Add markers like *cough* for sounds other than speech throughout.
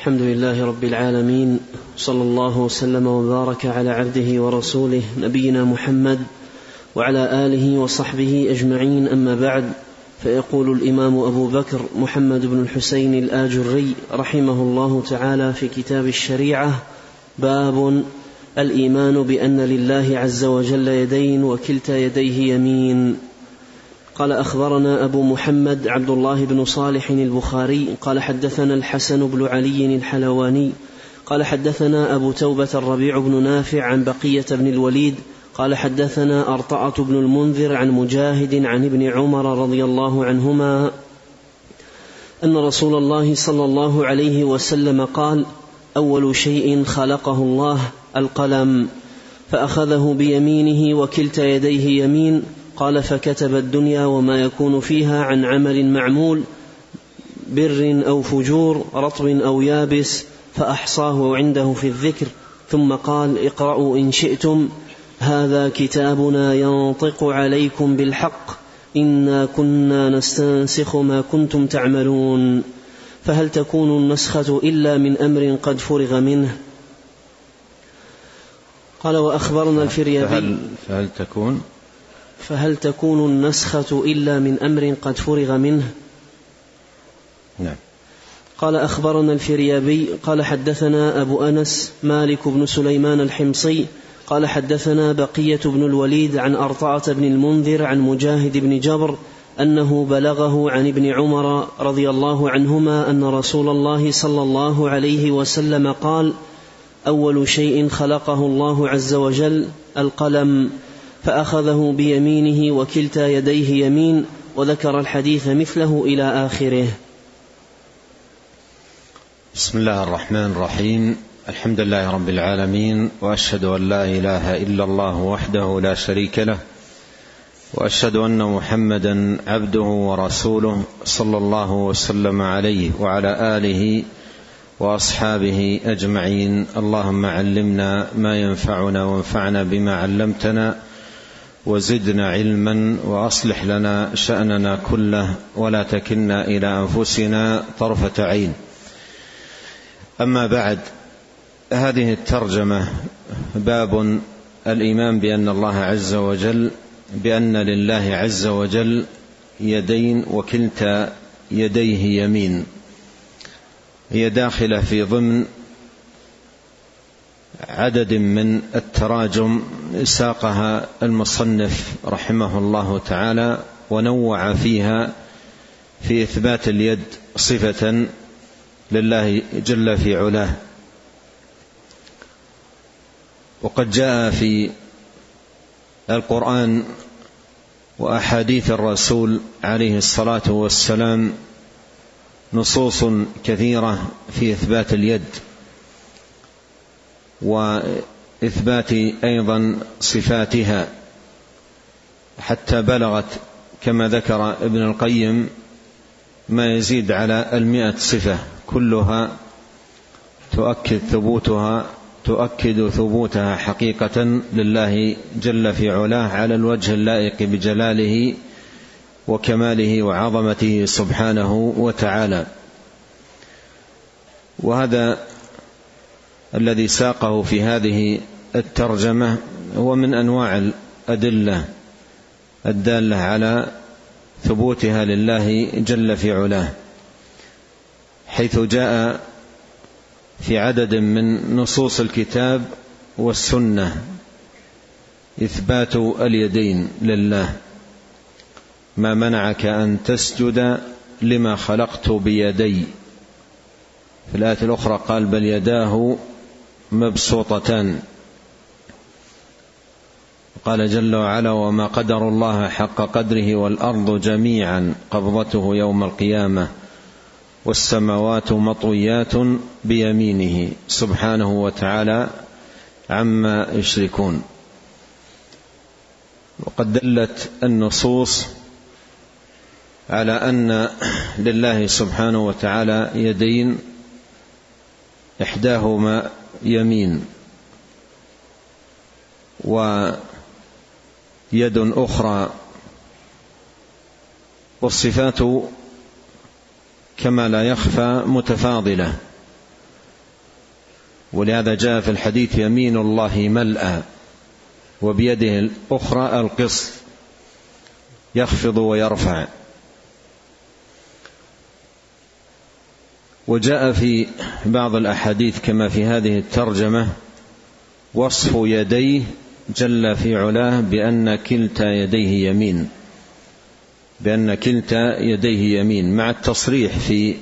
الحمد لله رب العالمين صلى الله وسلم وبارك على عبده ورسوله نبينا محمد وعلى آله وصحبه أجمعين أما بعد فيقول الإمام أبو بكر محمد بن الحسين الآجري رحمه الله تعالى في كتاب الشريعة باب الإيمان بأن لله عز وجل يدين وكلتا يديه يمين. قال أخبرنا أبو محمد عبد الله بن صالح البخاري قال حدثنا الحسن بن علي الحلواني قال حدثنا أبو توبة الربيع بن نافع عن بقية بن الوليد قال حدثنا أرطعة بن المنذر عن مجاهد عن ابن عمر رضي الله عنهما أن رسول الله صلى الله عليه وسلم قال أول شيء خلقه الله القلم فأخذه بيمينه وكلتا يديه يمين قال فكتب الدنيا وما يكون فيها عن عمل معمول بر أو فجور رطب أو يابس فأحصاه عنده في الذكر ثم قال اقرأوا إن شئتم هذا كتابنا ينطق عليكم بالحق إنا كنا نستنسخ ما كنتم تعملون فهل تكون النسخة إلا من أمر قد فرغ منه قال وأخبرنا الفريابي فهل, فهل تكون؟ فهل تكون النسخة إلا من أمر قد فرغ منه؟ نعم. قال أخبرنا الفريابي قال حدثنا أبو أنس مالك بن سليمان الحمصي قال حدثنا بقية بن الوليد عن أرطعة بن المنذر عن مجاهد بن جبر أنه بلغه عن ابن عمر رضي الله عنهما أن رسول الله صلى الله عليه وسلم قال أول شيء خلقه الله عز وجل القلم. فأخذه بيمينه وكلتا يديه يمين وذكر الحديث مثله إلى آخره. بسم الله الرحمن الرحيم. الحمد لله رب العالمين وأشهد أن لا إله إلا الله وحده لا شريك له وأشهد أن محمدا عبده ورسوله صلى الله وسلم عليه وعلى آله وأصحابه أجمعين. اللهم علمنا ما ينفعنا وانفعنا بما علمتنا وزدنا علما وأصلح لنا شأننا كله ولا تكلنا إلى أنفسنا طرفة عين. أما بعد هذه الترجمة باب الإيمان بأن الله عز وجل بأن لله عز وجل يدين وكلتا يديه يمين. هي داخلة في ضمن عدد من التراجم ساقها المصنف رحمه الله تعالى ونوع فيها في إثبات اليد صفة لله جل في علاه. وقد جاء في القرآن وأحاديث الرسول عليه الصلاة والسلام نصوص كثيرة في إثبات اليد. وإثبات أيضا صفاتها. حتى بلغت كما ذكر ابن القيم ما يزيد على المئة صفة. كلها تؤكد ثبوتها تؤكد ثبوتها حقيقة لله جل في علاه على الوجه اللائق بجلاله وكماله وعظمته سبحانه وتعالى. وهذا الذي ساقه في هذه الترجمة هو من أنواع الأدلة الدالة على ثبوتها لله جل في علاه حيث جاء في عدد من نصوص الكتاب والسنة إثبات اليدين لله ما منعك أن تسجد لما خلقت بيدي. في الآية الأخرى قال بل يداه مبسوطتان. قال جل وعلا وما قدر الله حق قدره والأرض جميعا قبضته يوم القيامة والسماوات مطويات بيمينه سبحانه وتعالى عما يشركون. وقد دلت النصوص على أن لله سبحانه وتعالى يدين إحداهما يمين ويد أخرى والصفات كما لا يخفى متفاضلة. ولهذا جاء في الحديث يمين الله ملأى وبيده الأخرى القسط يخفض ويرفع. وجاء في بعض الأحاديث كما في هذه الترجمة وصف يديه جل في علاه بأن كلتا يديه يمين بأن كلتا يديه يمين مع التصريح في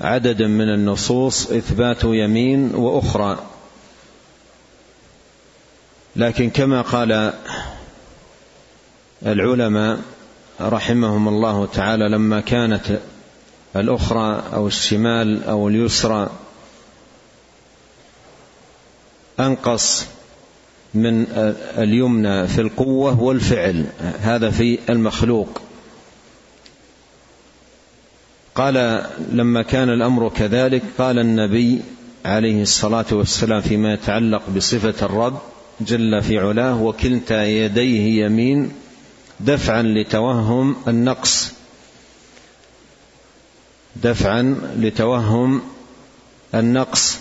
عدد من النصوص إثبات يمين وأخرى. لكن كما قال العلماء رحمهم الله تعالى لما كانت الأخرى أو الشمال أو اليسرى أنقص من اليمنى في القوة والفعل. هذا في المخلوق. قال لما كان الأمر كذلك قال النبي عليه الصلاة والسلام فيما يتعلق بصفة الرب جل في علاه وكلتا يديه يمين دفعا لتوهم النقص. دفعا لتوهم النقص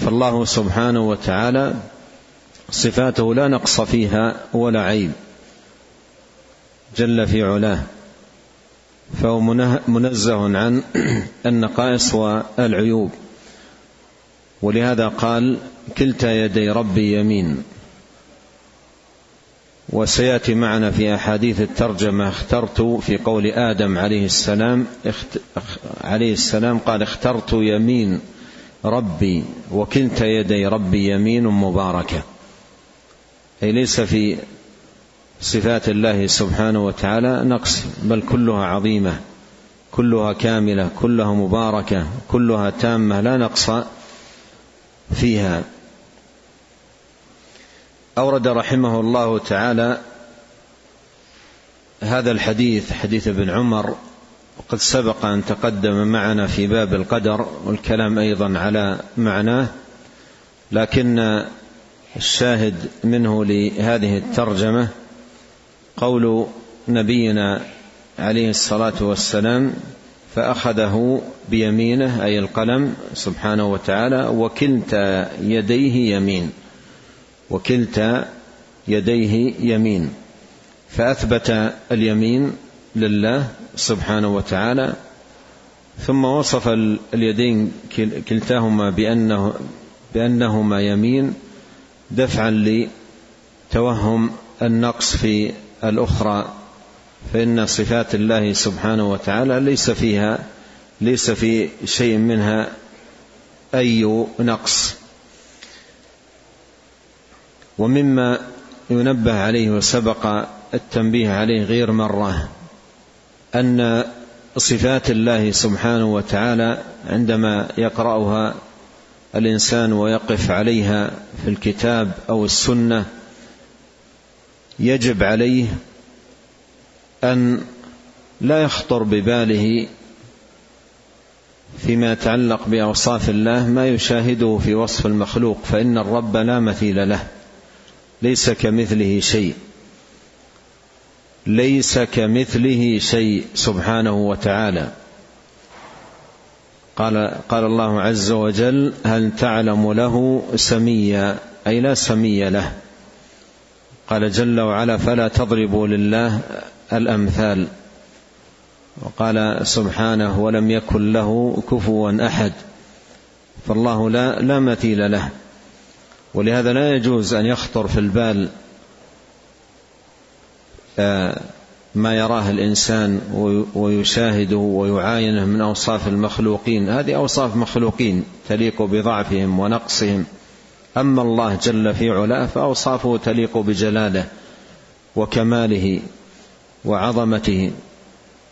فالله سبحانه وتعالى صفاته لا نقص فيها ولا عيب. جل في علاه. فهو منزه عن *clears throat* النقائص والعيوب. ولهذا قال كلتا يدي ربي يمين. وسيأتي معنا في أحاديث الترجمة اخترت في قول آدم عليه السلام عليه السلام قال اخترت يمين ربي وكلتا يدي ربي يمين مباركة. أي ليس في صفات الله سبحانه وتعالى نقص بل كلها عظيمة كلها كاملة كلها مباركة كلها تامة لا نقص فيها. أورد رحمه الله تعالى هذا الحديث حديث ابن عمر وقد سبق أن تقدم معنا في باب القدر والكلام أيضا على معناه لكن الشاهد منه لهذه الترجمة قول نبينا عليه الصلاة والسلام فأخذه بيمينه أي القلم سبحانه وتعالى وكلتا يديه يمين. وكلتا يديه يمين فأثبت اليمين لله سبحانه وتعالى ثم وصف اليدين كلتاهما بانه بأنهما يمين دفعا لتوهم النقص في الأخرى فإن صفات الله سبحانه وتعالى ليس فيها ليس في شيء منها أي نقص. ومما ينبه عليه وسبق التنبيه عليه غير مرة أن صفات الله سبحانه وتعالى عندما يقرأها الإنسان ويقف عليها في الكتاب أو السنة يجب عليه أن لا يخطر بباله فيما يتعلق بأوصاف الله ما يشاهده في وصف المخلوق فإن الرب لا مثيل له. ليس كمثله شيء. ليس كمثله شيء سبحانه وتعالى. قال قال الله عز وجل هل تعلم له سميا؟ أي لا سمي له. قال جل وعلا فلا تضربوا لله الأمثال. وقال سبحانه ولم يكن له كفوا أحد. فالله لا لا مثيل له. ولهذا لا يجوز أن يخطر في البال آه، ما يراه الإنسان ويشاهده ويعاينه من أوصاف المخلوقين. هذه أوصاف مخلوقين تليق بضعفهم ونقصهم. أما الله جل في علاه فأوصافه تليق بجلاله وكماله وعظمته.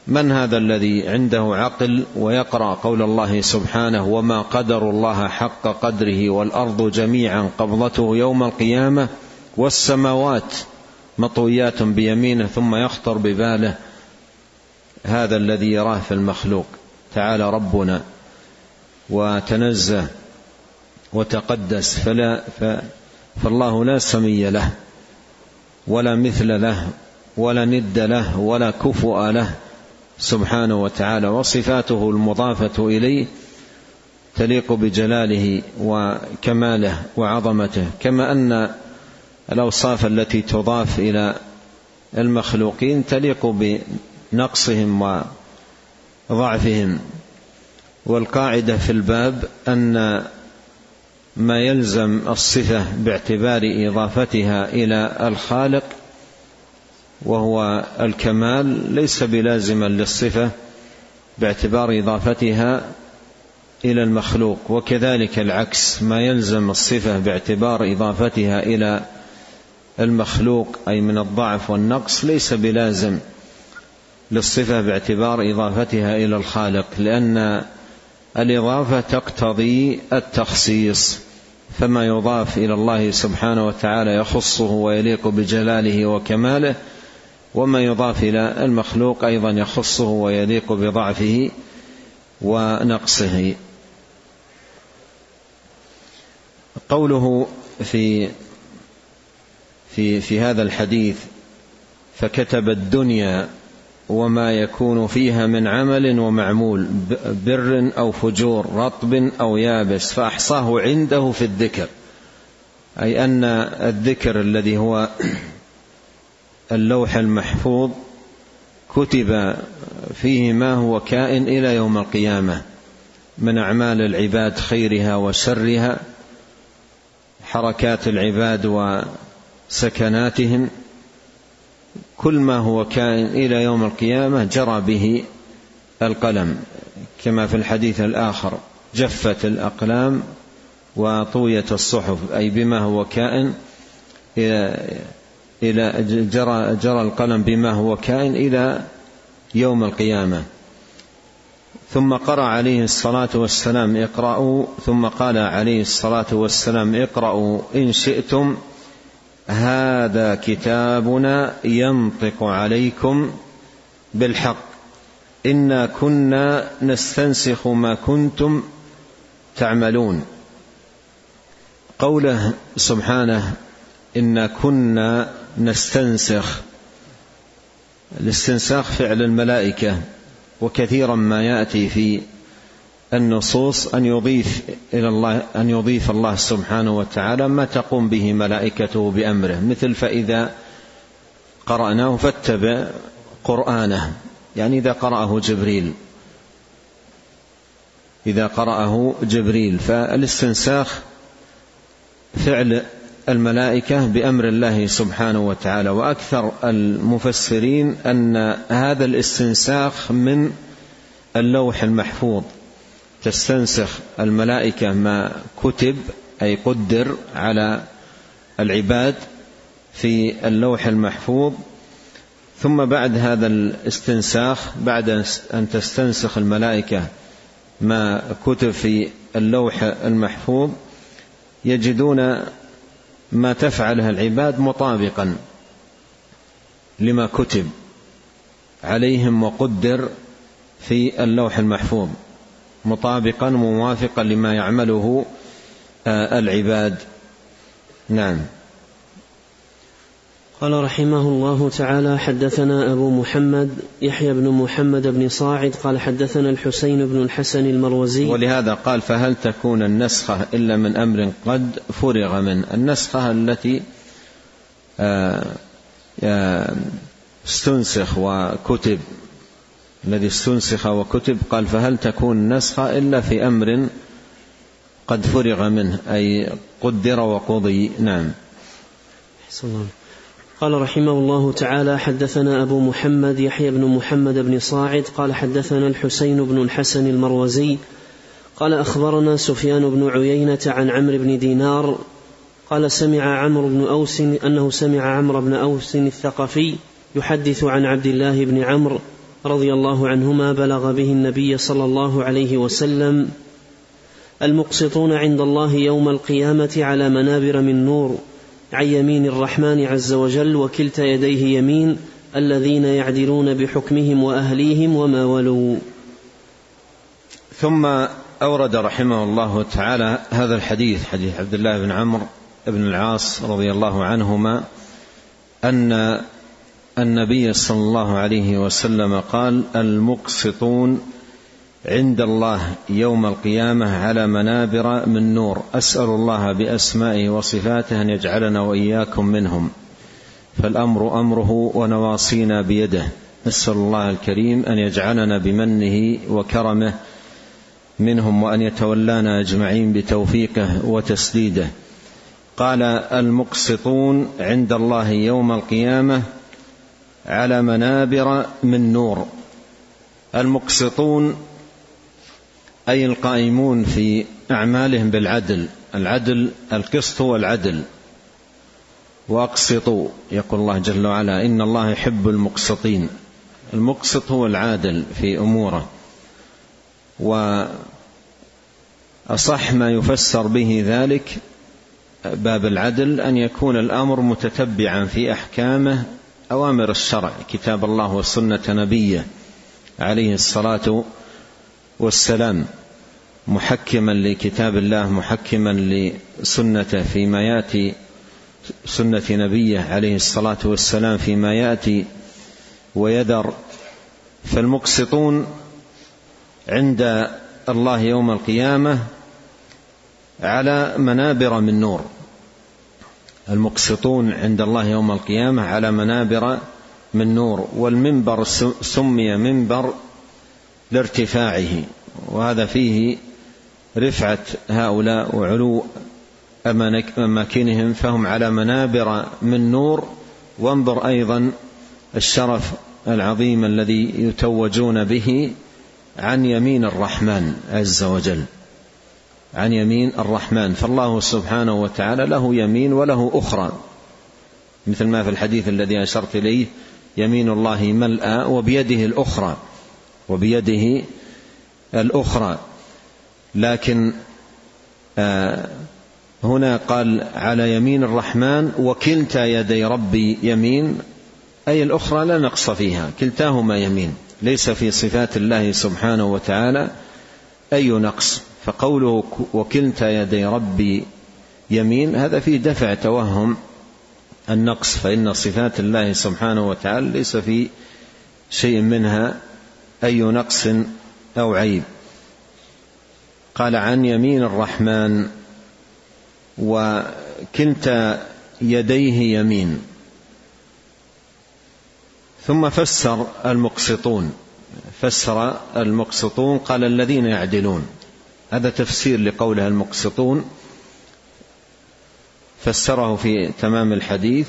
من هذا الذي عنده عقل ويقرأ قول الله سبحانه وما قدر الله حق قدره والأرض جميعا قبضته يوم القيامة والسماوات مطويات بيمينه ثم يخطر بباله. هذا الذي يراه في المخلوق. تعالى ربنا وتنزه وتقدس. فلا فالله لا سمي له ولا مثل له ولا ند له ولا كفؤ له سبحانه وتعالى وصفاته المضافة إليه تليق بجلاله وكماله وعظمته كما أن الأوصاف التي تضاف إلى المخلوقين تليق بنقصهم وضعفهم. والقاعدة في الباب أن ما يلزم الصفة باعتبار إضافتها إلى الخالق وهو الكمال ليس بلازما للصفة باعتبار إضافتها إلى المخلوق وكذلك العكس ما يلزم الصفة باعتبار إضافتها إلى المخلوق أي من الضعف والنقص ليس بلازم للصفة باعتبار إضافتها إلى الخالق لأن الإضافة تقتضي التخصيص فما يضاف إلى الله سبحانه وتعالى يخصه ويليق بجلاله وكماله وما يضاف إلى المخلوق أيضا يخصه ويليق بضعفه ونقصه. قوله في في في هذا الحديث فكتب الدنيا وما يكون فيها من عمل ومعمول بر أو فجور رطب أو يابس فأحصاه عنده في الذكر. أي أن الذكر الذي هو اللوح المحفوظ كتب فيه ما هو كائن إلى يوم القيامة من أعمال العباد خيرها وشرها حركات العباد وسكناتهم كل ما هو كائن إلى يوم القيامة جرى به القلم. كما في الحديث الآخر جفت الأقلام وطويت الصحف أي بما هو كائن إلى جرى جرى القلم بما هو كائن إلى يوم القيامة. ثم قرأ عليه الصلاة والسلام اقرأوا ثم قال عليه الصلاة والسلام اقرأوا إن شئتم هذا كتابنا ينطق عليكم بالحق. إنا كنا نستنسخ ما كنتم تعملون. قوله سبحانه إنا كنا نستنسخ. الاستنساخ فعل الملائكة وكثيرا ما يأتي في النصوص أن يضيف إلى الله أن يضيف الله سبحانه وتعالى ما تقوم به ملائكته بأمره. مثل فإذا قرأناه فاتبع قرآنه يعني إذا قرأه جبريل. إذا قرأه جبريل فالاستنساخ فعل الملائكة بأمر الله سبحانه وتعالى وأكثر المفسرين أن هذا الاستنساخ من اللوح المحفوظ. تستنسخ الملائكة ما كتب أي قدر على العباد في اللوح المحفوظ. ثم بعد هذا الاستنساخ بعد أن تستنسخ الملائكة ما كتب في اللوح المحفوظ يجدون ما تفعله العباد مطابقا لما كتب عليهم وقدر في اللوح المحفوظ مطابقا موافقا لما يعمله آه، العباد. نعم. قال رحمه الله تعالى حدثنا أبو محمد يحيى بن محمد بن صاعد قال حدثنا الحسين بن الحسن المروزي. ولهذا قال فهل تكون النسخة إلا من أمر قد فرغ منه النسخة التي آه، استنسخ وكتب الذي استنسخ وكتب قال فهل تكون نسخة إلا في أمر قد فرغ منه؟ أي قدر وقضي. نعم. الله. قال رحمه الله تعالى حدثنا أبو محمد يحيى بن محمد بن صاعد قال حدثنا الحسين بن الحسن المروزي قال أخبرنا سفيان بن عيينة عن عمرو بن دينار قال سمع عمرو بن أوس أنه سمع عمرو بن أوس الثقفي يحدث عن عبد الله بن عمرو رضي الله عنهما بلغ به النبي صلى الله عليه وسلم المقسطون عند الله يوم القيامة على منابر من نور عن يمين الرحمن عز وجل وكلتا يديه يمين الذين يعدلون بحكمهم وأهليهم وما ولوا. ثم أورد رحمه الله تعالى هذا الحديث حديث عبد الله بن عمرو بن العاص رضي الله عنهما أن النبي صلى الله عليه وسلم قال المقسطون عند الله يوم القيامة على منابر من نور. أسأل الله بأسمائه وصفاته أن يجعلنا وإياكم منهم. فالأمر أمره ونواصينا بيده. نسأل الله الكريم أن يجعلنا بمنه وكرمه منهم وأن يتولانا أجمعين بتوفيقه وتسديده. قال المقسطون عند الله يوم القيامة على منابر من نور. المقسطون أي القائمون في أعمالهم بالعدل العدل القسط هو العدل وأقسطوا يقول الله جل وعلا إن الله يحب المقسطين. المقسط هو العادل في أموره. وأصح ما يفسر به ذلك باب العدل أن يكون الأمر متتبعا في أحكامه أوامر الشرع كتاب الله وسنة نبيه عليه الصلاة والسلام محكما لكتاب الله محكما لسنته فيما يأتي سنة نبيه عليه الصلاة والسلام فيما يأتي ويذر. فالمقسطون عند الله يوم القيامة على منابر من نور. المقسطون عند الله يوم القيامة على منابر من نور. والمنبر سمي منبر لارتفاعه وهذا فيه رفعة هؤلاء وعلو أماكنهم فهم على منابر من نور. وانظر أيضا الشرف العظيم الذي يتوجون به عن يمين الرحمن عز وجل. عن يمين الرحمن. فالله سبحانه وتعالى له يمين وله أخرى. مثل ما في الحديث الذي أشرت إليه يمين الله ملأى وبيده الأخرى. وبيده الأخرى. لكن آه، هنا قال على يمين الرحمن وكلتا يدي ربي يمين. أي الأخرى لا نقص فيها كلتاهما يمين. ليس في صفات الله سبحانه وتعالى أي نقص. فقوله وكلتا يدي ربي يمين هذا فيه دفع توهم النقص فإن صفات الله سبحانه وتعالى ليس في شيء منها. أي نقص أو عيب. قال عن يمين الرحمن وكلتا يديه يمين. ثم فسر المقسطون. فسر المقسطون قال الذين يعدلون. هذا تفسير لقوله المقسطون. فسره في تمام الحديث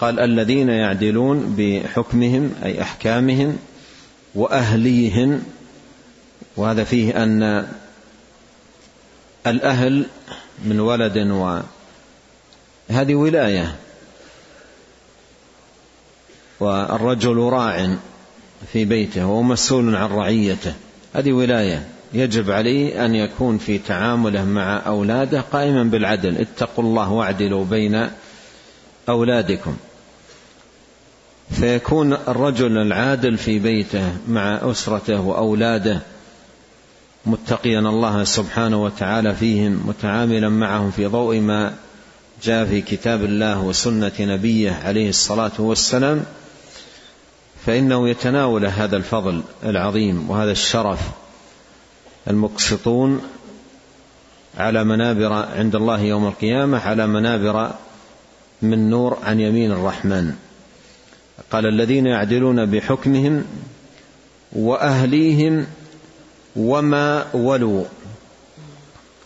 قال الذين يعدلون بحكمهم أي أحكامهم واهليهم وهذا فيه أن الأهل من ولد و هذه ولاية. والرجل راع في بيته وهو مسؤول عن رعيته. هذه ولاية. يجب عليه أن يكون في تعامله مع أولاده قائما بالعدل. اتقوا الله واعدلوا بين أولادكم. فيكون الرجل العادل في بيته مع أسرته وأولاده متقيا الله سبحانه وتعالى فيهم متعاملا معهم في ضوء ما جاء في كتاب الله وسنة نبيه عليه الصلاة والسلام. فإنه يتناول هذا الفضل العظيم وهذا الشرف المقسطون على منابر عند الله يوم القيامة على منابر من نور عن يمين الرحمن. قال الذين يعدلون بحكمهم وأهليهم وما ولوا.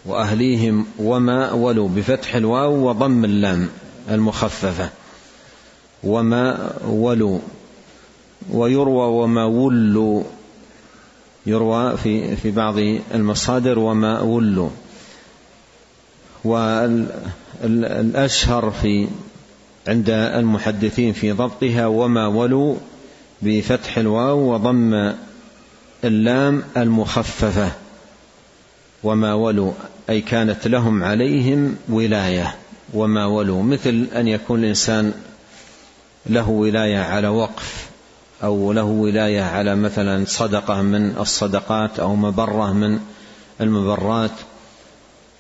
وأهليهم وما ولوا بفتح الواو وضم اللام المخففة. وما ولوا. ويروى وما ولوا. يروى في في بعض المصادر وما ولوا. والأشهر في عند المحدثين في ضبطها وما ولوا بفتح الواو وضم اللام المخففة. وما ولوا أي كانت لهم عليهم ولاية. وما ولوا مثل أن يكون الإنسان له ولاية على وقف أو له ولاية على مثلا صدقة من الصدقات أو مبرة من المبرات.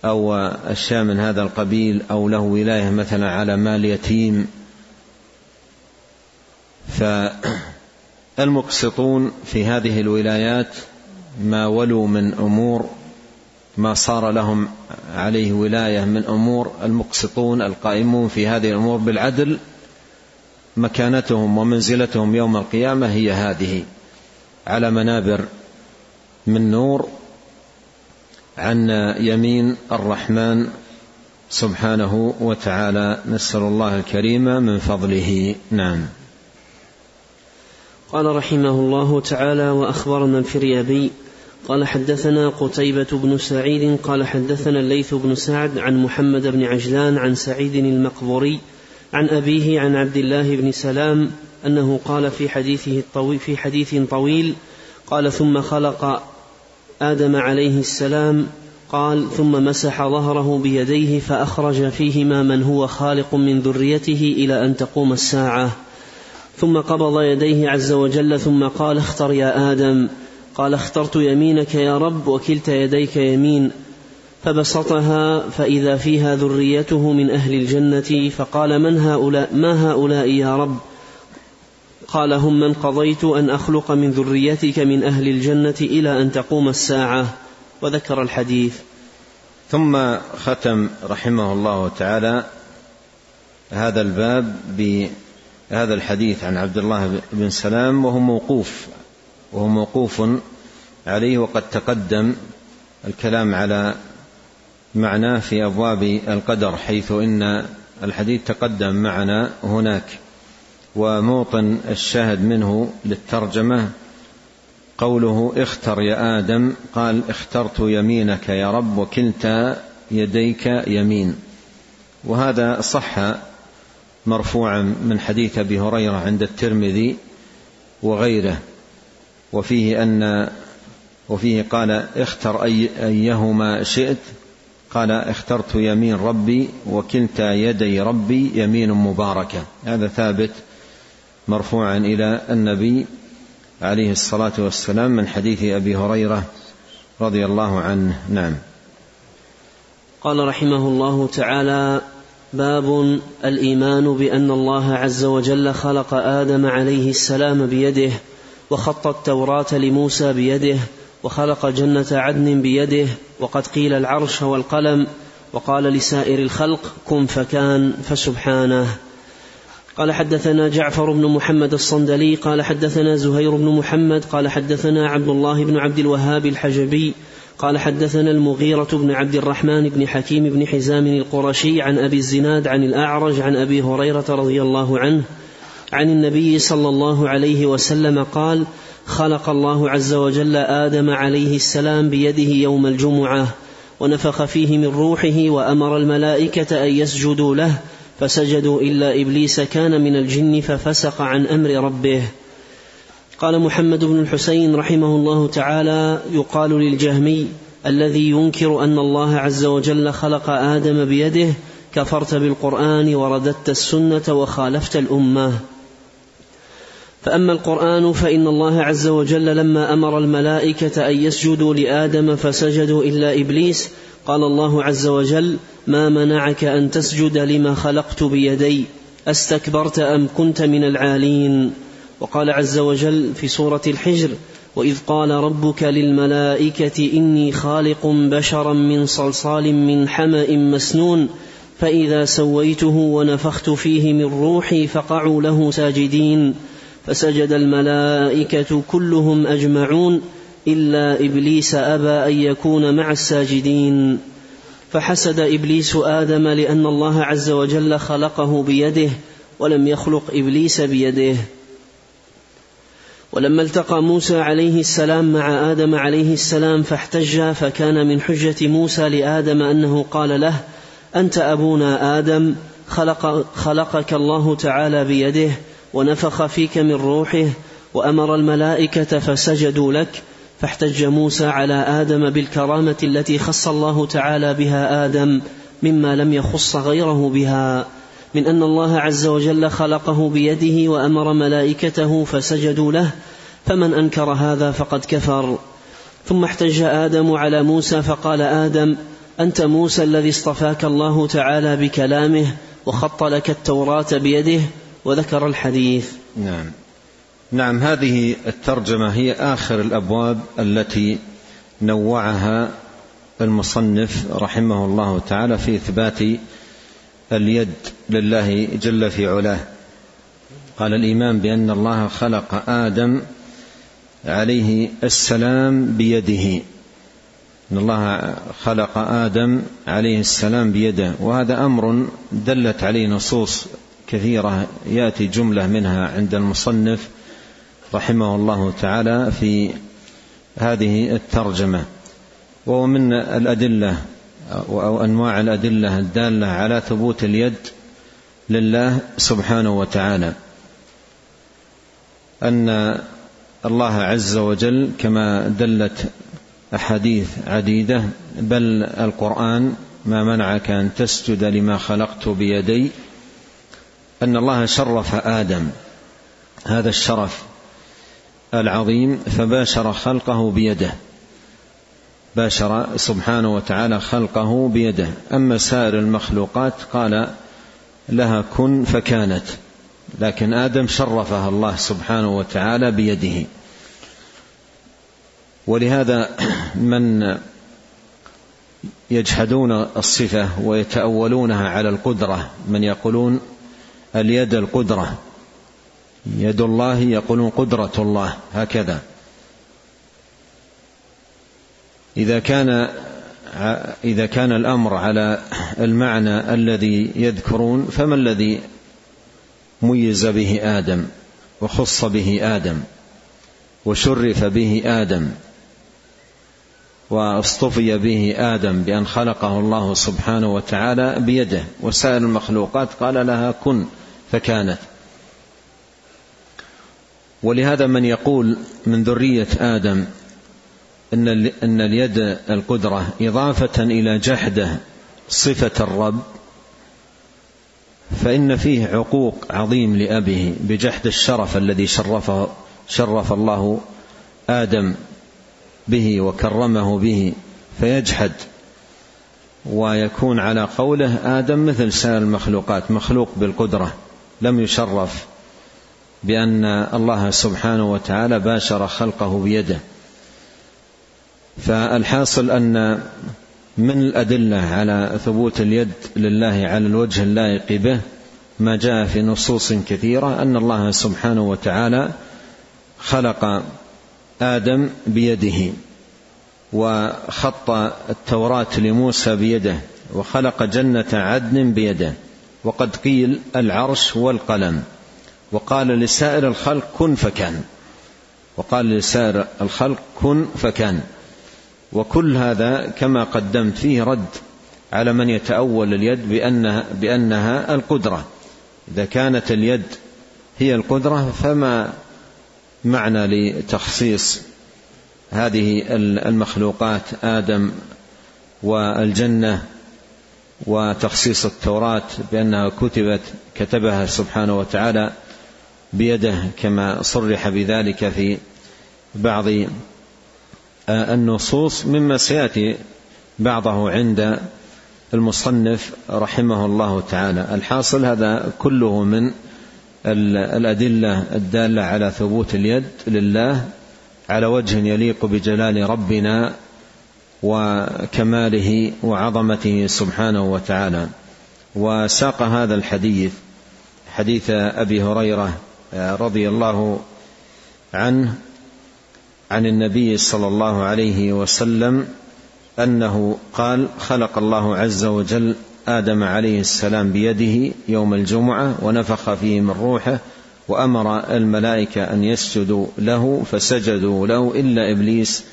أو أشياء من هذا القبيل أو له ولاية مثلا على مال يتيم. ف المقسطون في هذه الولايات ما ولوا من أمور ما صار لهم عليه ولاية من أمور. المقسطون القائمون في هذه الأمور بالعدل مكانتهم ومنزلتهم يوم القيامة هي هذه. على منابر من نور عن يمين الرحمن سبحانه وتعالى. نسأل الله الكريم من فضله. نعم. قال رحمه الله تعالى وأخبرنا الفريابي قال حدثنا قتيبة بن سعيد قال حدثنا الليث بن سعد عن محمد بن عجلان عن سعيد المقبوري عن أبيه عن عبد الله بن سلام أنه قال في حديثه الطويل في حديث طويل قال ثم خلق آدم عليه السلام قال ثم مسح ظهره بيديه فأخرج فيهما من هو خالق من ذريته إلى أن تقوم الساعة. ثم قبض يديه عز وجل ثم قال اختر يا آدم. قال اخترت يمينك يا رب وكلتا يديك يمين. فبسطها فإذا فيها ذريته من أهل الجنة فقال من هؤلاء ما هؤلاء يا رب؟ قال هم من قضيت أن أخلق من ذريتك من أهل الجنة إلى أن تقوم الساعة. وذكر الحديث. ثم ختم رحمه الله تعالى هذا الباب بهذا الحديث عن عبد الله بن سلام وهو موقوف وهو موقوف عليه وقد تقدم الكلام على معناه في أبواب القدر حيث إن الحديث تقدم معنا هناك. وموطن الشاهد منه للترجمة قوله اختر يا آدم قال اخترت يمينك يا رب وكلتا يديك يمين. وهذا صح مرفوعا من حديث أبي هريرة عند الترمذي وغيره. وفيه أن وفيه قال اختر أي أيهما شئت قال اخترت يمين ربي وكلتا يدي ربي يمين مباركة. هذا ثابت مرفوعا إلى النبي عليه الصلاة والسلام من حديث أبي هريرة رضي الله عنه. نعم. قال رحمه الله تعالى باب الإيمان بأن الله عز وجل خلق آدم عليه السلام بيده وخط التوراة لموسى بيده وخلق جنة عدن بيده وقد قيل العرش والقلم وقال لسائر الخلق كن فكان فسبحانه قال حدثنا جعفر بن محمد الصندلي قال حدثنا زهير بن محمد قال حدثنا عبد الله بن عبد الوهاب الحجبي قال حدثنا المغيرة بن عبد الرحمن بن حكيم بن حزام القرشي عن أبي الزناد عن الأعرج عن أبي هريرة رضي الله عنه عن النبي صلى الله عليه وسلم قال خلق الله عز وجل آدم عليه السلام بيده يوم الجمعة ونفخ فيه من روحه وأمر الملائكة أن يسجدوا له فسجدوا إلا إبليس كان من الجن ففسق عن أمر ربه. قال محمد بن الحسين رحمه الله تعالى يقال للجهمي الذي ينكر أن الله عز وجل خلق آدم بيده كفرت بالقرآن ورددت السنة وخالفت الأمة. فأما القرآن فإن الله عز وجل لما أمر الملائكة أن يسجدوا لآدم فسجدوا إلا إبليس قال الله عز وجل ما منعك أن تسجد لما خلقت بيدي؟ أستكبرت أم كنت من العالين؟ وقال عز وجل في سورة الحجر وإذ قال ربك للملائكة إني خالق بشرا من صلصال من حمأ مسنون فإذا سويته ونفخت فيه من روحي فقعوا له ساجدين فسجد الملائكة كلهم أجمعون إلا إبليس أبى أن يكون مع الساجدين. فحسد إبليس آدم لأن الله عز وجل خلقه بيده ولم يخلق إبليس بيده. ولما التقى موسى عليه السلام مع آدم عليه السلام فاحتج فكان من حجة موسى لآدم أنه قال له أنت أبونا آدم خلق خلقك الله تعالى بيده ونفخ فيك من روحه وأمر الملائكة فسجدوا لك فاحتج موسى على آدم بالكرامة التي خص الله تعالى بها آدم مما لم يخص غيره بها. من أن الله عز وجل خلقه بيده وأمر ملائكته فسجدوا له فمن أنكر هذا فقد كفر. ثم احتج آدم على موسى فقال آدم أنت موسى الذي اصطفاك الله تعالى بكلامه وخط لك التوراة بيده وذكر الحديث. نعم. نعم هذه الترجمة هي آخر الأبواب التي نوعها المصنف رحمه الله تعالى في إثبات اليد لله جل في علاه. قال الإيمان بأن الله خلق آدم عليه السلام بيده. إن الله خلق آدم عليه السلام بيده. وهذا أمر دلت عليه نصوص كثيرة يأتي جملة منها عند المصنف. رحمه الله تعالى في هذه الترجمة وهو من الأدلة أو أنواع الأدلة الدالة على ثبوت اليد لله سبحانه وتعالى. أن الله عز وجل كما دلت أحاديث عديدة بل القرآن ما منعك أن تسجد لما خلقت بيدي أن الله شرف آدم هذا الشرف العظيم فباشر خلقه بيده. باشر سبحانه وتعالى خلقه بيده. أما سائر المخلوقات قال لها كن فكانت. لكن آدم شرفها الله سبحانه وتعالى بيده. ولهذا من يجحدون الصفة ويتأولونها على القدرة من يقولون اليد القدرة. يد الله يقولون قدرة الله هكذا. إذا كان إذا كان الأمر على المعنى الذي يذكرون فما الذي ميز به آدم وخص به آدم وشرف به آدم واصطفي به آدم بأن خلقه الله سبحانه وتعالى بيده وسائر المخلوقات قال لها كن فكانت. ولهذا من يقول من ذرية آدم إن إن اليد القدرة إضافة إلى جحده صفة الرب فإن فيه عقوق عظيم لأبيه بجحد الشرف الذي شرفه شرف الله آدم به وكرمه به فيجحد ويكون على قوله آدم مثل سائر المخلوقات مخلوق بالقدرة لم يشرف بأن الله سبحانه وتعالى باشر خلقه بيده. فالحاصل أن من الأدلة على ثبوت اليد لله على الوجه اللائق به ما جاء في نصوص كثيرة أن الله سبحانه وتعالى خلق آدم بيده وخط التوراة لموسى بيده وخلق جنة عدن بيده وقد قيل العرش والقلم. وقال لسائر الخلق كن فكان وقال لسائر الخلق كن فكان وكل هذا كما قدمت فيه رد على من يتأول اليد بأنها, بأنها القدرة. إذا كانت اليد هي القدرة فما معنى لتخصيص هذه المخلوقات آدم والجنة وتخصيص التوراة بأنها كتبت كتبها سبحانه وتعالى بيده كما صرح بذلك في بعض النصوص مما سيأتي بعضه عند المصنف رحمه الله تعالى. الحاصل هذا كله من الأدلة الدالة على ثبوت اليد لله على وجه يليق بجلال ربنا وكماله وعظمته سبحانه وتعالى. وساق هذا الحديث حديث أبي هريرة رضي الله عنه عن النبي صلى الله عليه وسلم أنه قال خلق الله عز وجل آدم عليه السلام بيده يوم الجمعة ونفخ فيه من روحه وأمر الملائكة أن يسجدوا له فسجدوا له إلا إبليس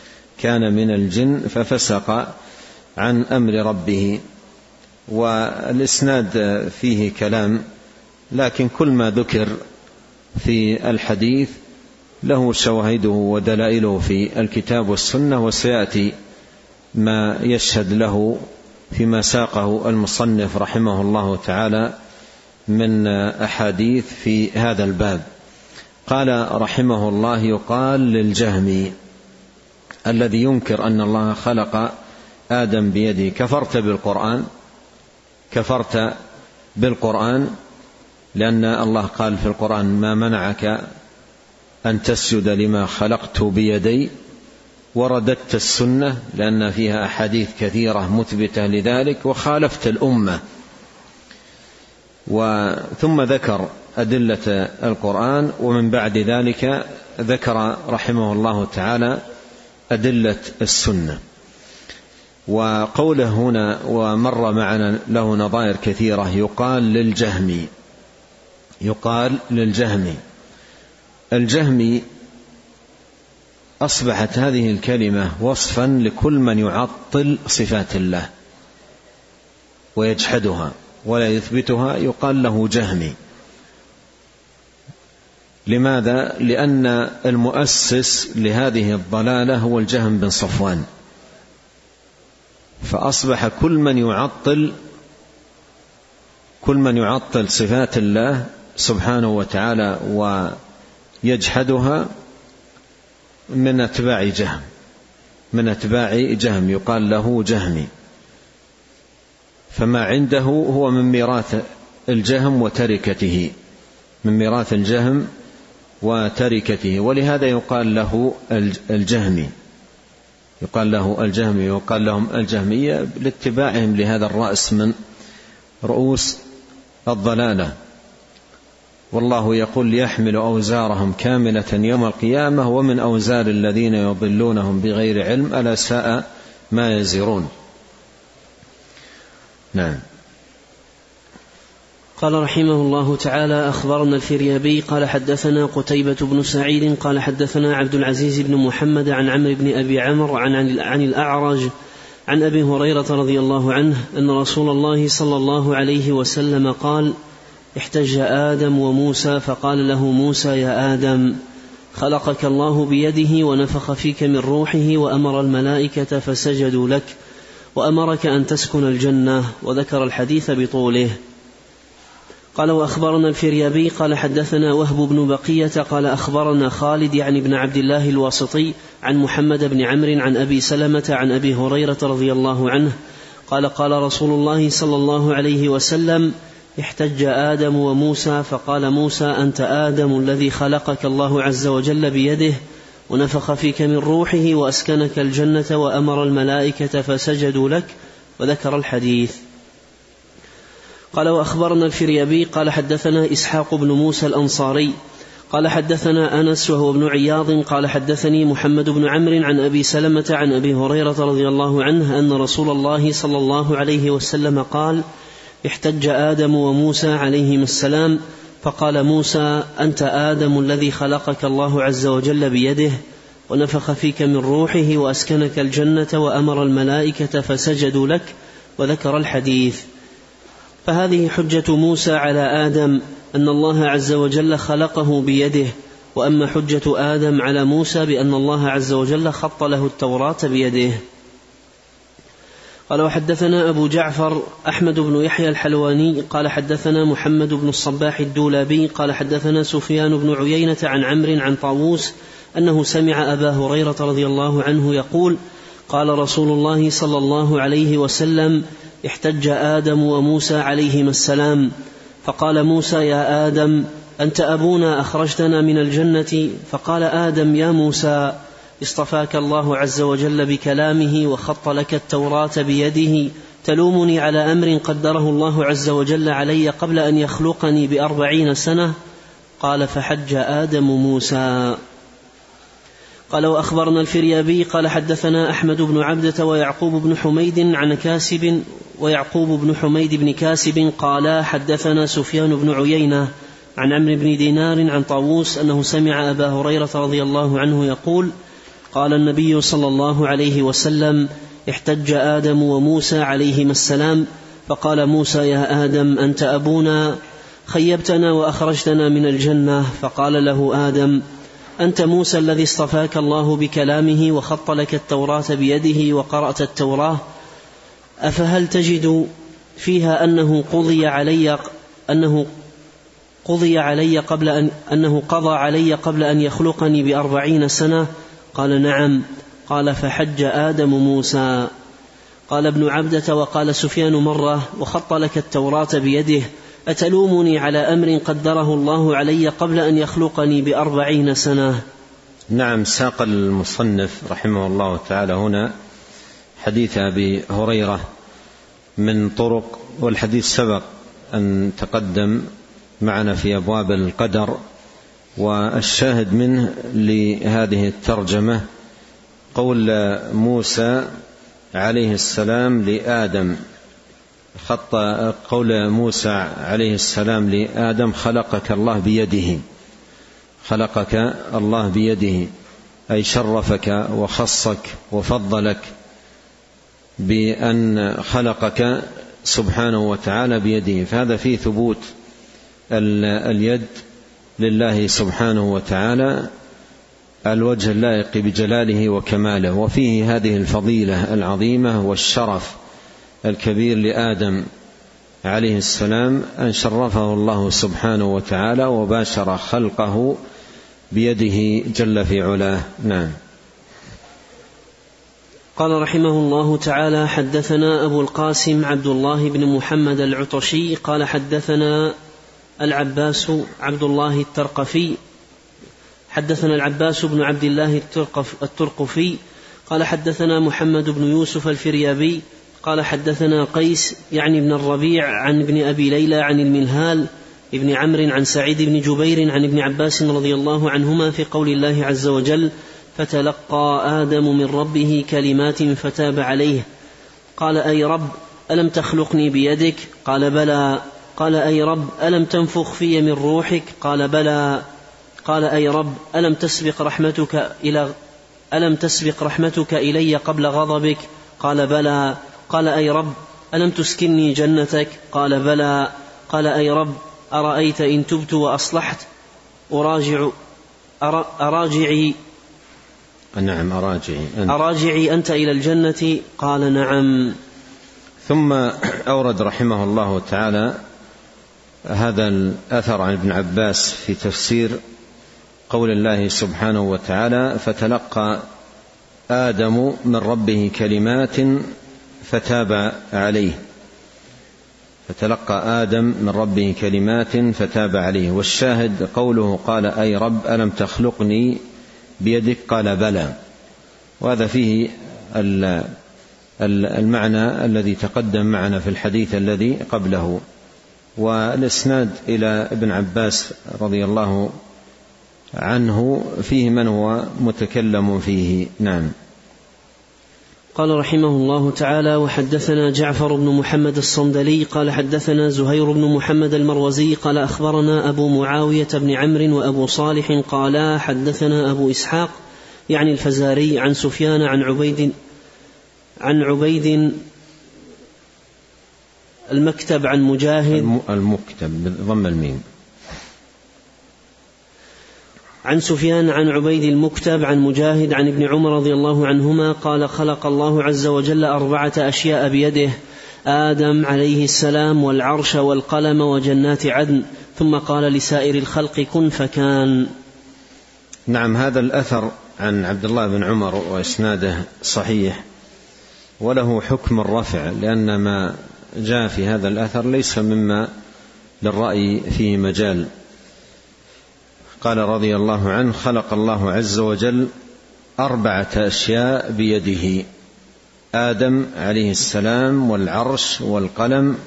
كان من الجن ففسق عن أمر ربه. والإسناد فيه كلام لكن كل ما ذكر في الحديث له شواهده ودلائله في الكتاب والسنة وسيأتي ما يشهد له فيما ساقه المصنف رحمه الله تعالى من أحاديث في هذا الباب. قال رحمه الله يقال للجهمي الذي ينكر أن الله خلق آدم بيده كفرت بالقرآن؟ كفرت بالقرآن؟ لأن الله قال في القرآن ما منعك أن تسجد لما خلقت بيدي ورددت السنة لأن فيها أحاديث كثيرة مثبتة لذلك وخالفت الأمة. ثم ذكر أدلة القرآن ومن بعد ذلك ذكر رحمه الله تعالى أدلة السنة. وقوله هنا ومر معنا له نظائر كثيرة يقال للجهمي يقال للجهمي. الجهمي أصبحت هذه الكلمة وصفا لكل من يعطل صفات الله ويجحدها ولا يثبتها يقال له جهمي. لماذا؟ لأن المؤسس لهذه الضلالة هو الجهم بن صفوان. فأصبح كل من يعطل كل من يعطل صفات الله سبحانه وتعالى ويجحدها من أتباع جهم من أتباع جهم يقال له جهمي. فما عنده هو من ميراث الجهم وتركته من ميراث الجهم وتركته. ولهذا يقال له الجهمي. يقال له الجهمي ويقال لهم الجهمية لاتباعهم لهذا الرأس من رؤوس الضلالة. والله يقول ليحملوا أوزارهم كاملة يوم القيامة ومن أوزار الذين يضلونهم بغير علم ألا ساء ما يزرون. نعم. قال رحمه الله تعالى أخبرنا الفريابي قال حدثنا قتيبة بن سعيد قال حدثنا عبد العزيز بن محمد عن عمرو بن أبي عمرو عن, عن, عن الأعرج عن أبي هريرة رضي الله عنه أن رسول الله صلى الله عليه وسلم قال احتج آدم وموسى فقال له موسى يا آدم خلقك الله بيده ونفخ فيك من روحه وأمر الملائكة فسجدوا لك وأمرك أن تسكن الجنة وذكر الحديث بطوله. قال وأخبرنا الفريابي قال حدثنا وهب بن بقية قال أخبرنا خالد يعني بن عبد الله الواسطي عن محمد بن عمرو عن أبي سلمة عن أبي هريرة رضي الله عنه قال قال رسول الله صلى الله عليه وسلم احتج آدم وموسى فقال موسى أنت آدم الذي خلقك الله عز وجل بيده ونفخ فيك من روحه وأسكنك الجنة وأمر الملائكة فسجدوا لك وذكر الحديث. قال وأخبرنا الفريابي قال حدثنا إسحاق بن موسى الأنصاري قال حدثنا أنس وهو ابن عياض قال حدثني محمد بن عمرو عن أبي سلمة عن أبي هريرة رضي الله عنه أن رسول الله صلى الله عليه وسلم قال احتج آدم وموسى عليهما السلام فقال موسى أنت آدم الذي خلقك الله عز وجل بيده ونفخ فيك من روحه وأسكنك الجنة وأمر الملائكة فسجدوا لك وذكر الحديث. فهذه حجة موسى على آدم أن الله عز وجل خلقه بيده وأما حجة آدم على موسى بأن الله عز وجل خط له التوراة بيده. قال وحدثنا أبو جعفر أحمد بن يحيى الحلواني قال حدثنا محمد بن الصباح الدولابي قال حدثنا سفيان بن عيينة عن عمرو عن طاووس أنه سمع أبا هريرة رضي الله عنه يقول قال رسول الله صلى الله عليه وسلم احتج آدم وموسى عليهما السلام فقال موسى يا آدم أنت أبونا أخرجتنا من الجنة فقال آدم يا موسى اصطفاك الله عز وجل بكلامه وخط لك التوراة بيده. تلومني على أمر قدره الله عز وجل علي قبل أن يخلقني بأربعين سنة. قال فحج آدم موسى. قال وأخبرنا الفريابي قال حدثنا أحمد بن عبدة ويعقوب بن حميد عن كاسب ويعقوب بن حميد بن كاسب قالا حدثنا سفيان بن عيينة عن عمرو بن دينار عن طاووس أنه سمع أبا هريرة رضي الله عنه يقول قال النبي صلى الله عليه وسلم احتج آدم وموسى عليهما السلام فقال موسى يا آدم أنت أبونا خيبتنا وأخرجتنا من الجنة. فقال له آدم أنت موسى الذي اصطفاك الله بكلامه وخط لك التوراة بيده وقرأت التوراة أفهل تجد فيها أنه قضي علي أنه قضي علي قبل أن أنه قضى علي قبل أن يخلقني بأربعين سنة؟ قال نعم. قال فحج آدم موسى. قال ابن عبدة وقال سفيان مرة وخط لك التوراة بيده. أتلومني على أمر قدره الله علي قبل أن يخلقني بأربعين سنة؟ نعم ساق المصنف رحمه الله تعالى هنا حديث أبي هريرة من طرق والحديث سبق أن تقدم معنا في أبواب القدر. والشاهد منه لهذه الترجمة قول موسى عليه السلام لآدم. خط قول موسى عليه السلام لآدم خلقك الله بيده. خلقك الله بيده أي شرفك وخصك وفضلك بأن خلقك سبحانه وتعالى بيده. فهذا فيه ثبوت اليد لله سبحانه وتعالى الوجه اللائق بجلاله وكماله وفيه هذه الفضيلة العظيمة والشرف الكبير لآدم عليه السلام أن شرفه الله سبحانه وتعالى وباشر خلقه بيده جل في علاه. نعم. قال رحمه الله تعالى حدثنا أبو القاسم عبد الله بن محمد العطشي قال حدثنا العباس عبد الله الترقفي. حدثنا العباس بن عبد الله الترقفي. قال حدثنا محمد بن يوسف الفريابي. قال حدثنا قيس يعني ابن الربيع عن ابن أبي ليلى عن المنهال ابن عمرو عن سعيد بن جبير عن ابن عباس رضي الله عنهما في قول الله عز وجل فتلقى آدم من ربه كلمات فتاب عليه. قال أي رب ألم تخلقني بيدك؟ قال بلى. قال أي رب ألم تنفخ في من روحك؟ قال بلى. قال أي رب ألم تسبق رحمتك إلى ألم تسبق رحمتك إلي قبل غضبك؟ قال بلى. قال أي رب ألم تسكنني جنتك؟ قال بلى. قال أي رب أرأيت إن تبت وأصلحت؟ أراجع أراجعي. نعم أراجعي. أنت. أراجعي أنت إلى الجنة؟ قال نعم. ثم أورد رحمه الله تعالى هذا الأثر عن ابن عباس في تفسير قول الله سبحانه وتعالى فتلقى آدم من ربه كلمات فتاب عليه. فتلقى آدم من ربه كلمات فتاب عليه. والشاهد قوله قال أي رب ألم تخلقني بيدك؟ قال بلى. وهذا فيه المعنى الذي تقدم معنا في الحديث الذي قبله. والإسناد إلى ابن عباس رضي الله عنه فيه من هو متكلم فيه. نعم. قال رحمه الله تعالى وحدثنا جعفر بن محمد الصندلي قال حدثنا زهير بن محمد المروزي قال أخبرنا أبو معاوية بن عمرو وأبو صالح قالا حدثنا أبو إسحاق يعني الفزاري عن سفيان عن عبيد عن عبيد المكتب عن مجاهد؟ المكتب بضم الميم. عن سفيان عن عبيد المكتب عن مجاهد عن ابن عمر رضي الله عنهما قال خلق الله عز وجل أربعة أشياء بيده آدم عليه السلام والعرش والقلم وجنات عدن ثم قال لسائر الخلق كن فكان. نعم هذا الأثر عن عبد الله بن عمر وإسناده صحيح وله حكم الرفع لأن ما جاء في هذا الأثر ليس مما للرأي فيه مجال. قال رضي الله عنه خلق الله عز وجل أربعة أشياء بيده آدم عليه السلام والعرش والقلم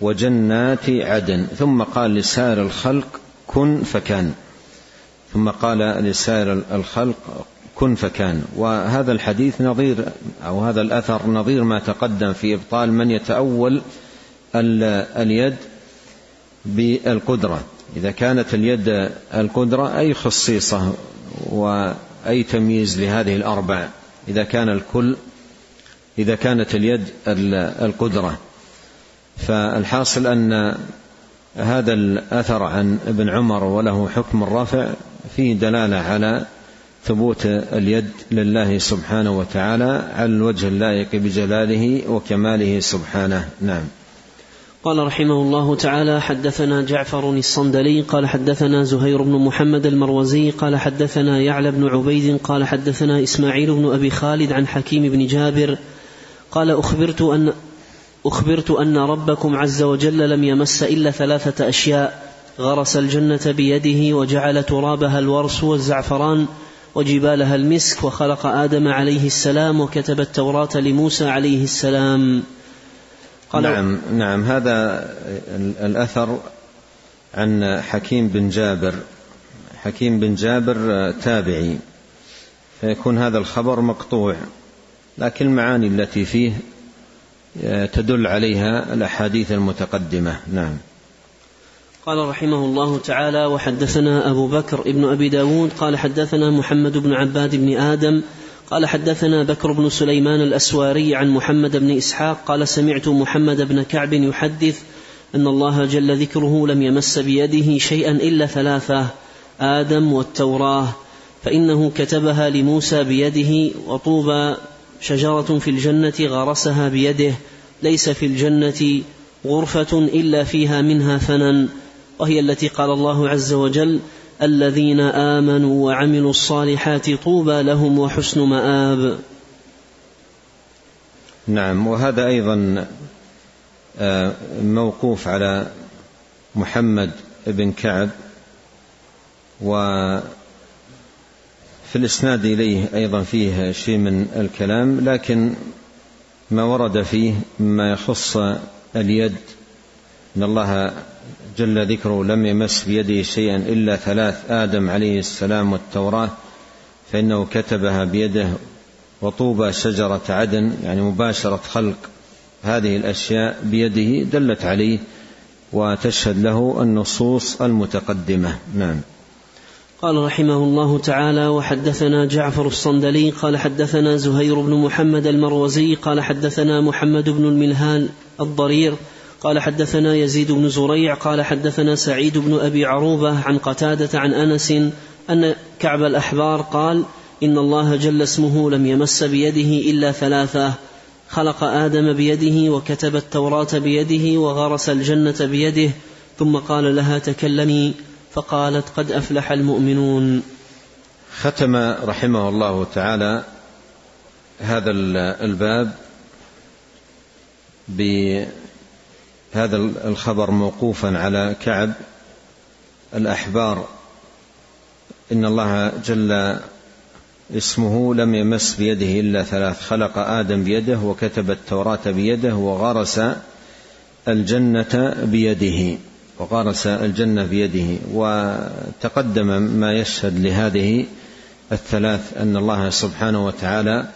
وجنات عدن ثم قال لسائر الخلق كن فكان ثم قال لسائر الخلق كن فكان. وهذا الحديث نظير أو هذا الأثر نظير ما تقدم في إبطال من يتأول اليد بالقدرة. إذا كانت اليد القدرة أي خصيصة وأي تمييز لهذه الأربع؟ إذا كان الكل إذا كانت اليد القدرة. فالحاصل أن هذا الأثر عن ابن عمر وله حكم الرفع فيه دلالة على ثبوت اليد لله سبحانه وتعالى على الوجه اللائق بجلاله وكماله سبحانه. نعم. قال رحمه الله تعالى حدثنا جعفر الصندلي قال حدثنا زهير بن محمد المروزي قال حدثنا يعلى بن عبيد قال حدثنا إسماعيل بن أبي خالد عن حكيم بن جابر قال أخبرت أن أخبرت أن ربكم عز وجل لم يمس إلا ثلاثة أشياء غرس الجنة بيده وجعل ترابها الورس والزعفران وجبالها المسك وخلق آدم عليه السلام وكتب التوراة لموسى عليه السلام. قال نعم نعم. هذا الأثر عن حكيم بن جابر. حكيم بن جابر تابعي. فيكون هذا الخبر مقطوع. لكن المعاني التي فيه تدل عليها الأحاديث المتقدمة. نعم. قال رحمه الله تعالى وحدثنا أبو بكر ابن أبي داود قال حدثنا محمد بن عباد بن آدم قال حدثنا بكر بن سليمان الأسواري عن محمد بن إسحاق قال سمعت محمد بن كعب يحدث أن الله جل ذكره لم يمس بيده شيئا إلا ثلاثة آدم والتوراة فإنه كتبها لموسى بيده وطوبى شجرة في الجنة غرسها بيده ليس في الجنة غرفة إلا فيها منها فنن وهي التي قال الله عز وجل الذين آمنوا وعملوا الصالحات طوبى لهم وحسن مآب. نعم وهذا أيضا آه، موقوف على محمد بن كعب وفي الإسناد إليه أيضا فيه شيء من الكلام لكن ما ورد فيه مما يخص اليد إن الله جل ذكره لم يمس بيده شيئا إلا ثلاث آدم عليه السلام والتوراة فإنه كتبها بيده وطوبى شجرة عدن يعني مباشرة خلق هذه الأشياء بيده دلت عليه وتشهد له النصوص المتقدمة. نعم. قال رحمه الله تعالى وحدثنا جعفر الصندلي قال حدثنا زهير بن محمد المروزي قال حدثنا محمد بن الملهان الضرير قال حدثنا يزيد بن زريع قال حدثنا سعيد بن أبي عروبة عن قتادة عن أنس أن كعب الأحبار قال إن الله جل اسمه لم يمس بيده إلا ثلاثة. خلق آدم بيده وكتب التوراة بيده وغرس الجنة بيده ثم قال لها تكلمي. فقالت قد أفلح المؤمنون. ختم رحمه الله تعالى هذا الباب بهذا الخبر موقوفا على كعب الأحبار. إن الله جل اسمه لم يمس بيده إلا ثلاث. خلق آدم بيده وكتب التوراة بيده وغرس الجنة بيده وغرس الجنة بيده. وتقدم ما يشهد لهذه الثلاث أن الله سبحانه وتعالى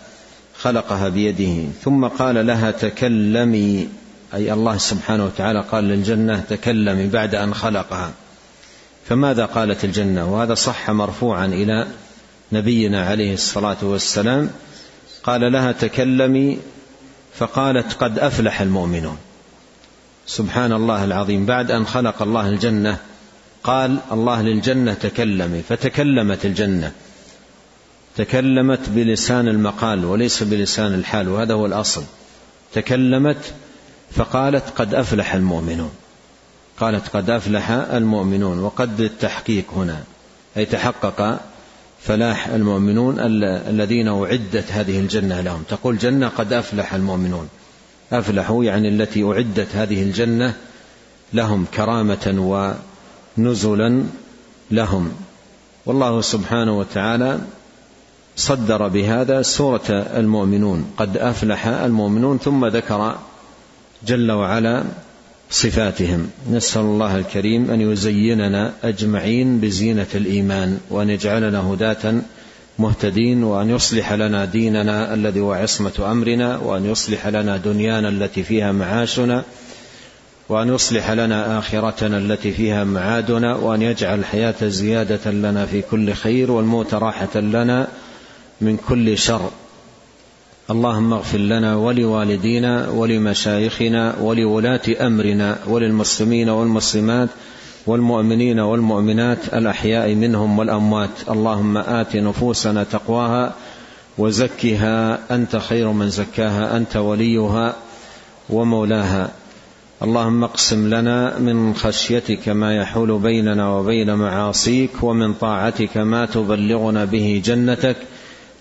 خلقها بيده. ثم قال لها تكلمي. أي الله سبحانه وتعالى قال للجنة تكلمي بعد أن خلقها. فماذا قالت الجنة؟ وهذا صح مرفوعا إلى نبينا عليه الصلاة والسلام. قال لها تكلمي فقالت قد أفلح المؤمنون. سبحان الله العظيم. بعد أن خلق الله الجنة قال الله للجنة تكلمي. فتكلمت الجنة. تكلمت بلسان المقال وليس بلسان الحال وهذا هو الأصل. تكلمت فقالت قد أفلح المؤمنون. قالت قد أفلح المؤمنون. وقد التحقيق هنا. أي تحقق فلاح المؤمنون الذين أعدت هذه الجنة لهم. تقول جنة قد أفلح المؤمنون. افلحوا يعني التي أعدت هذه الجنة لهم كرامة ونزلا لهم. والله سبحانه وتعالى صدر بهذا سورة المؤمنون. قد أفلح المؤمنون ثم ذكر جل وعلا صفاتهم. نسأل الله الكريم أن يزيننا أجمعين بزينة الإيمان وأن يجعلنا هداة مهتدين وأن يصلح لنا ديننا الذي هو عصمة أمرنا وأن يصلح لنا دنيانا التي فيها معاشنا وأن يصلح لنا آخرتنا التي فيها معادنا وأن يجعل الحياة زيادة لنا في كل خير والموت راحة لنا من كل شر. اللهم اغفر لنا ولوالدينا ولمشايخنا ولولاة أمرنا وللمسلمين والمسلمات والمؤمنين والمؤمنات الأحياء منهم والأموات. اللهم آت نفوسنا تقواها وزكها. أنت خير من زكاها. أنت وليها ومولاها. اللهم اقسم لنا من خشيتك ما يحول بيننا وبين معاصيك ومن طاعتك ما تبلغنا به جنتك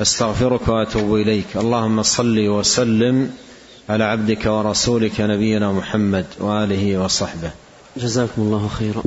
أستغفرك وأتوب إليك. اللهم صل وسلم على عبدك ورسولك نبينا محمد وآله وصحبه. جزاكم الله خيرا.